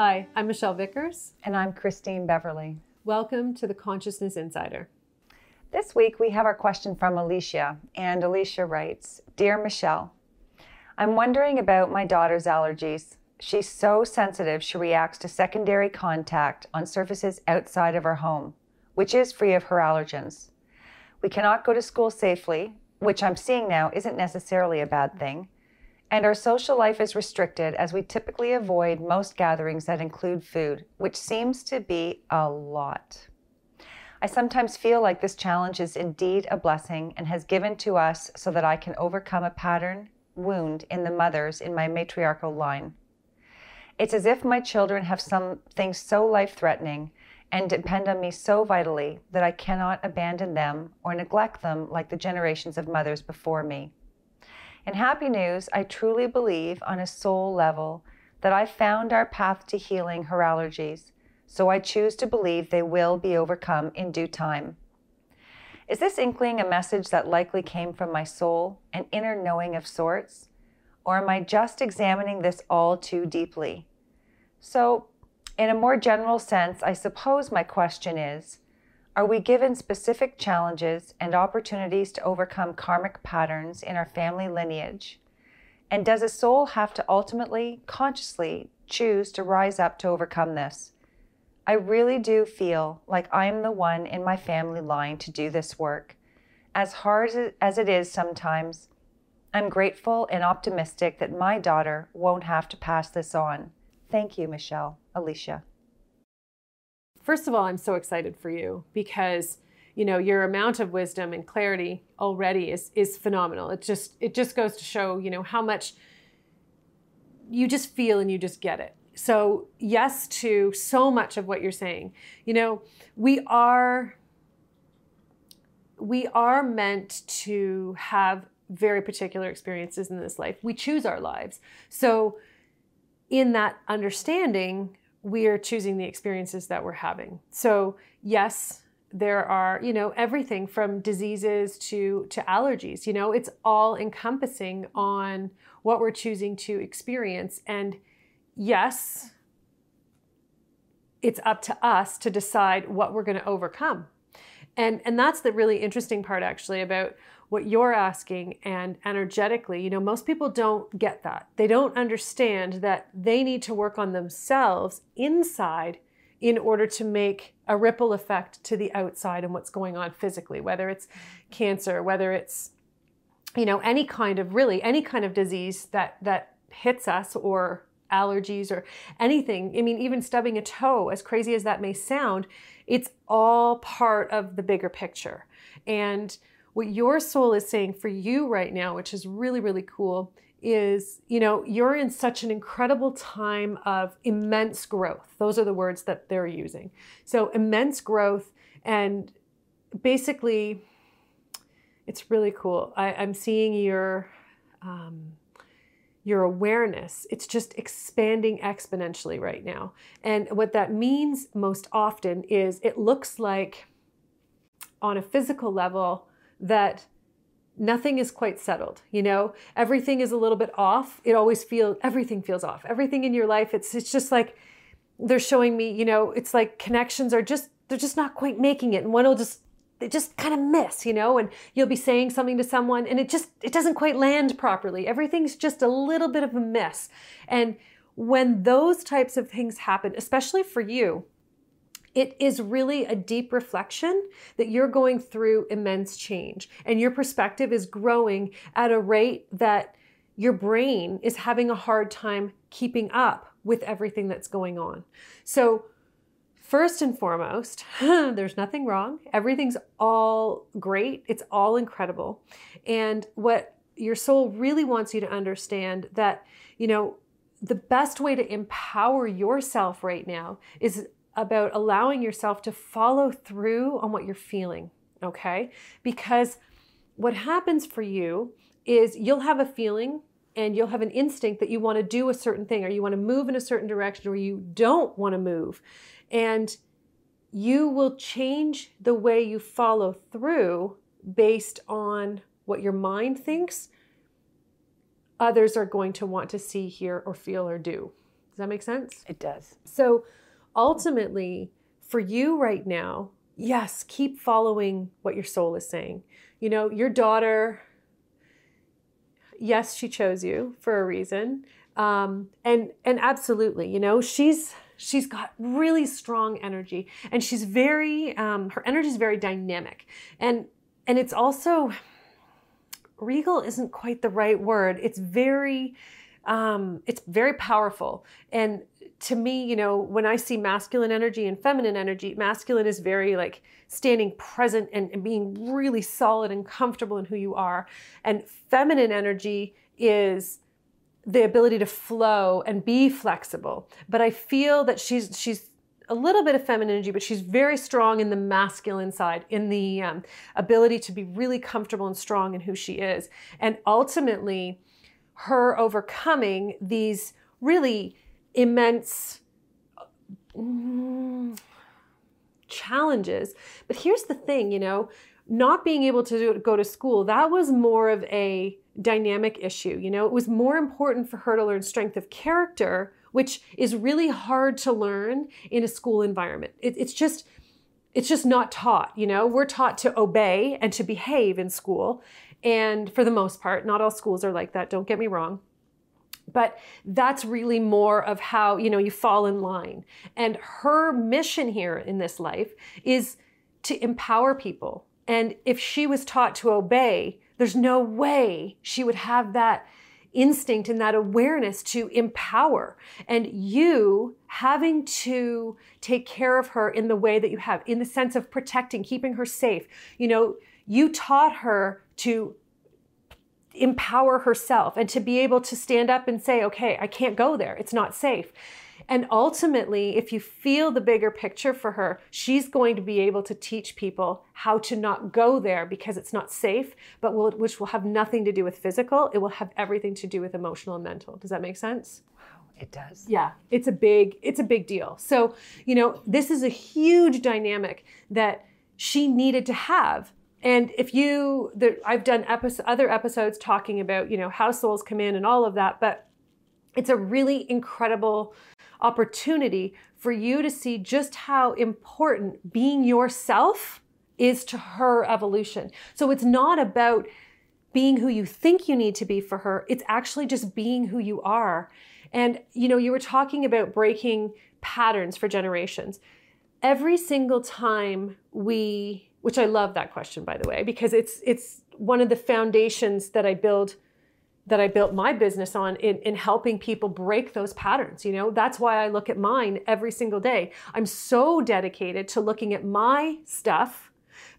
Hi, I'm Michelle Vickers. And I'm Christine Beverly. Welcome to the Consciousness Insider. This week we have our question from Alicia, and Alicia writes Dear Michelle, I'm wondering about my daughter's allergies. She's so sensitive she reacts to secondary contact on surfaces outside of her home, which is free of her allergens. We cannot go to school safely, which I'm seeing now isn't necessarily a bad thing and our social life is restricted as we typically avoid most gatherings that include food, which seems to be a lot. I sometimes feel like this challenge is indeed a blessing and has given to us so that I can overcome a pattern wound in the mothers in my matriarchal line. It's as if my children have something so life threatening and depend on me so vitally that I cannot abandon them or neglect them like the generations of mothers before me. In happy news, I truly believe on a soul level that I found our path to healing her allergies, so I choose to believe they will be overcome in due time. Is this inkling a message that likely came from my soul, an inner knowing of sorts? Or am I just examining this all too deeply? So, in a more general sense, I suppose my question is are we given specific challenges and opportunities to overcome karmic patterns in our family lineage? And does a soul have to ultimately, consciously choose to rise up to overcome this? I really do feel like I am the one in my family line to do this work. As hard as it is sometimes, I'm grateful and optimistic that my daughter won't have to pass this on. Thank you, Michelle. Alicia. First of all, I'm so excited for you because you know your amount of wisdom and clarity already is is phenomenal. It just it just goes to show you know how much you just feel and you just get it. So yes to so much of what you're saying. You know we are we are meant to have very particular experiences in this life. We choose our lives. So in that understanding, we are choosing the experiences that we're having. So, yes, there are, you know, everything from diseases to to allergies, you know, it's all encompassing on what we're choosing to experience and yes, it's up to us to decide what we're going to overcome. And and that's the really interesting part actually about what you're asking and energetically, you know, most people don't get that. They don't understand that they need to work on themselves inside in order to make a ripple effect to the outside and what's going on physically, whether it's cancer, whether it's you know any kind of really any kind of disease that that hits us or allergies or anything. I mean, even stubbing a toe, as crazy as that may sound, it's all part of the bigger picture. And what your soul is saying for you right now, which is really, really cool, is you know, you're in such an incredible time of immense growth. Those are the words that they're using. So, immense growth, and basically, it's really cool. I, am seeing your. Um, your awareness, it's just expanding exponentially right now. And what that means most often is it looks like on a physical level, that nothing is quite settled you know? Everything is a little bit off. It always feels everything feels off. Everything in your life it's it's just like they're showing me you know it's like connections are just they're just not quite making it. And one will just they just kind of miss you know and you'll be saying something to someone and it just it doesn't quite land properly everything's just a little bit of a miss and when those types of things happen especially for you it is really a deep reflection that you're going through immense change and your perspective is growing at a rate that your brain is having a hard time keeping up with everything that's going on. So, first and foremost, there's nothing wrong. Everything's all great. It's all incredible. And what your soul really wants you to understand that, you know, the best way to empower yourself right now is about allowing yourself to follow through on what you're feeling, okay? Because what happens for you is you'll have a feeling and you'll have an instinct that you want to do a certain thing or you want to move in a certain direction or you don't want to move. And you will change the way you follow through based on what your mind thinks others are going to want to see, hear, or feel or do. Does that make sense? It does. So ultimately, for you right now, yes, keep following what your soul is saying. You know, your daughter, yes, she chose you for a reason. Um, and and absolutely, you know, she's she's got really strong energy and she's very um, her energy is very dynamic. And and it's also regal isn't quite the right word. It's very um, it's very powerful. And to me you know when i see masculine energy and feminine energy masculine is very like standing present and, and being really solid and comfortable in who you are. And feminine energy is the ability to flow and be flexible. But I feel that she's she's a little bit of femininity, but she's very strong in the masculine side, in the um, ability to be really comfortable and strong in who she is. And ultimately, her overcoming these really immense mm, challenges. But here's the thing, you know, not being able to go to school, that was more of a dynamic issue. You know, it was more important for her to learn strength of character, which is really hard to learn in a school environment. It, it's just, it's just not taught. You know, we're taught to obey and to behave in school. And for the most part, not all schools are like that, don't get me wrong. But that's really more of how, you know, you fall in line. And her mission here in this life is to empower people. And if she was taught to obey, there's no way she would have that instinct and that awareness to empower. And you having to take care of her in the way that you have, in the sense of protecting, keeping her safe. You know, you taught her to empower herself and to be able to stand up and say, okay, I can't go there. It's not safe. And ultimately, if you feel the bigger picture for her, she's going to be able to teach people how to not go there because it's not safe, but will, which will have nothing to do with physical. It will have everything to do with emotional and mental. Does that make sense? Wow, it does. Yeah, it's a big, it's a big deal. So, you know, this is a huge dynamic that she needed to have and if you there, i've done episode, other episodes talking about you know how souls come in and all of that but it's a really incredible opportunity for you to see just how important being yourself is to her evolution. So it's not about being who you think you need to be for her, it's actually just being who you are. And you know, you were talking about breaking patterns for generations. Every single time we which I love that question by the way because it's it's one of the foundations that I build that I built my business on in, in helping people break those patterns. You know, that's why I look at mine every single day. I'm so dedicated to looking at my stuff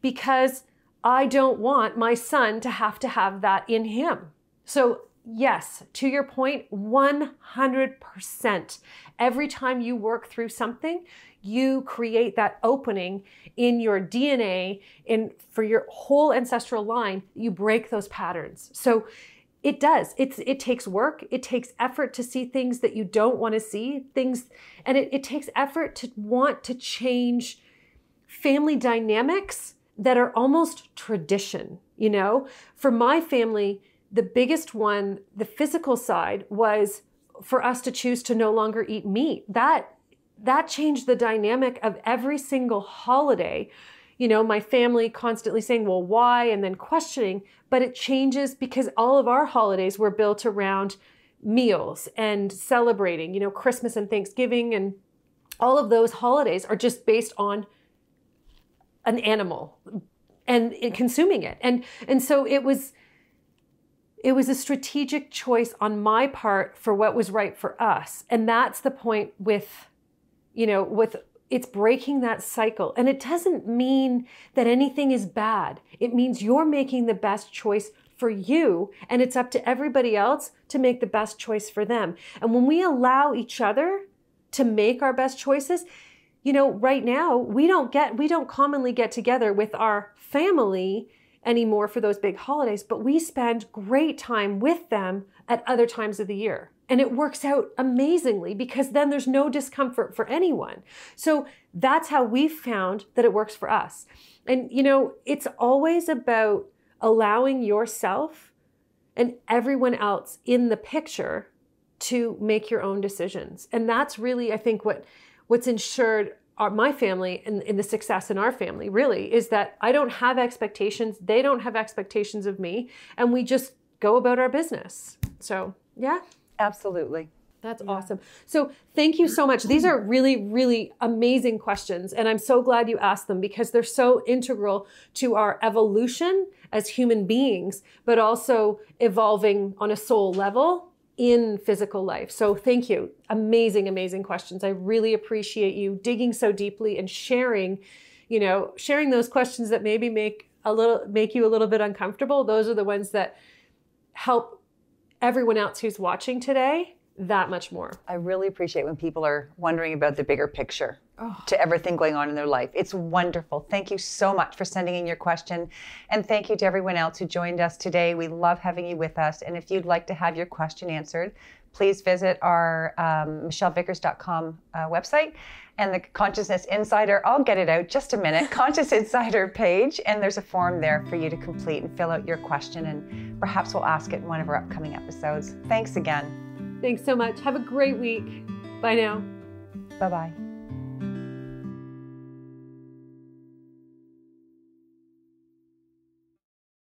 because I don't want my son to have to have that in him. So, yes, to your point, 100%. Every time you work through something, you create that opening in your DNA and for your whole ancestral line, you break those patterns. So, it does. It's it takes work. It takes effort to see things that you don't want to see things and it, it takes effort to want to change family dynamics that are almost tradition you know? For my family the biggest one the physical side was for us to choose to no longer eat meat. That that changed the dynamic of every single holiday you know, my family constantly saying, well, why? And then questioning. But it changes because all of our holidays were built around meals and celebrating, you know, Christmas and Thanksgiving and all of those holidays are just based on an animal and, consuming it. And and so it was it was a strategic choice on my part for what was right for us. And that's the point with you know, with it's breaking that cycle. And it doesn't mean that anything is bad. It means you're making the best choice for you, and it's up to everybody else to make the best choice for them. And when we allow each other to make our best choices, you know, right now we don't get we don't commonly get together with our family anymore for those big holidays, but we spend great time with them at other times of the year. And it works out amazingly because then there's no discomfort for anyone. So that's how we've found that it works for us. And, you know, it's always about allowing yourself and everyone else in the picture to make your own decisions. And that's really, I think, what what's ensured our, my family and, in the success in our family really is that I don't have expectations. They don't have expectations of me. And we just go about our business. So, yeah. Absolutely. That's yeah. awesome. So, thank you so much. These are really, really amazing questions. And I'm so glad you asked them because they're so integral to our evolution as human beings, but also evolving on a soul level in physical life. So thank you. Amazing, amazing questions. I really appreciate you digging so deeply and sharing, you know, sharing those questions that maybe make a little make you a little bit uncomfortable. Those are the ones that help everyone else who's watching today that much more. I really appreciate when people are wondering about the bigger picture oh. to everything going on in their life. It's wonderful. Thank you so much for sending in your question. And thank you to everyone else who joined us today. We love having you with us. And if you'd like to have your question answered, please visit our um, michellevickers.com uh, website and the Consciousness Insider. I'll get it out just a minute. Conscious Insider page, and there's a form there for you to complete and fill out your question, and perhaps we'll ask it in one of our upcoming episodes. Thanks again. Thanks so much. Have a great week. Bye now. Bye bye.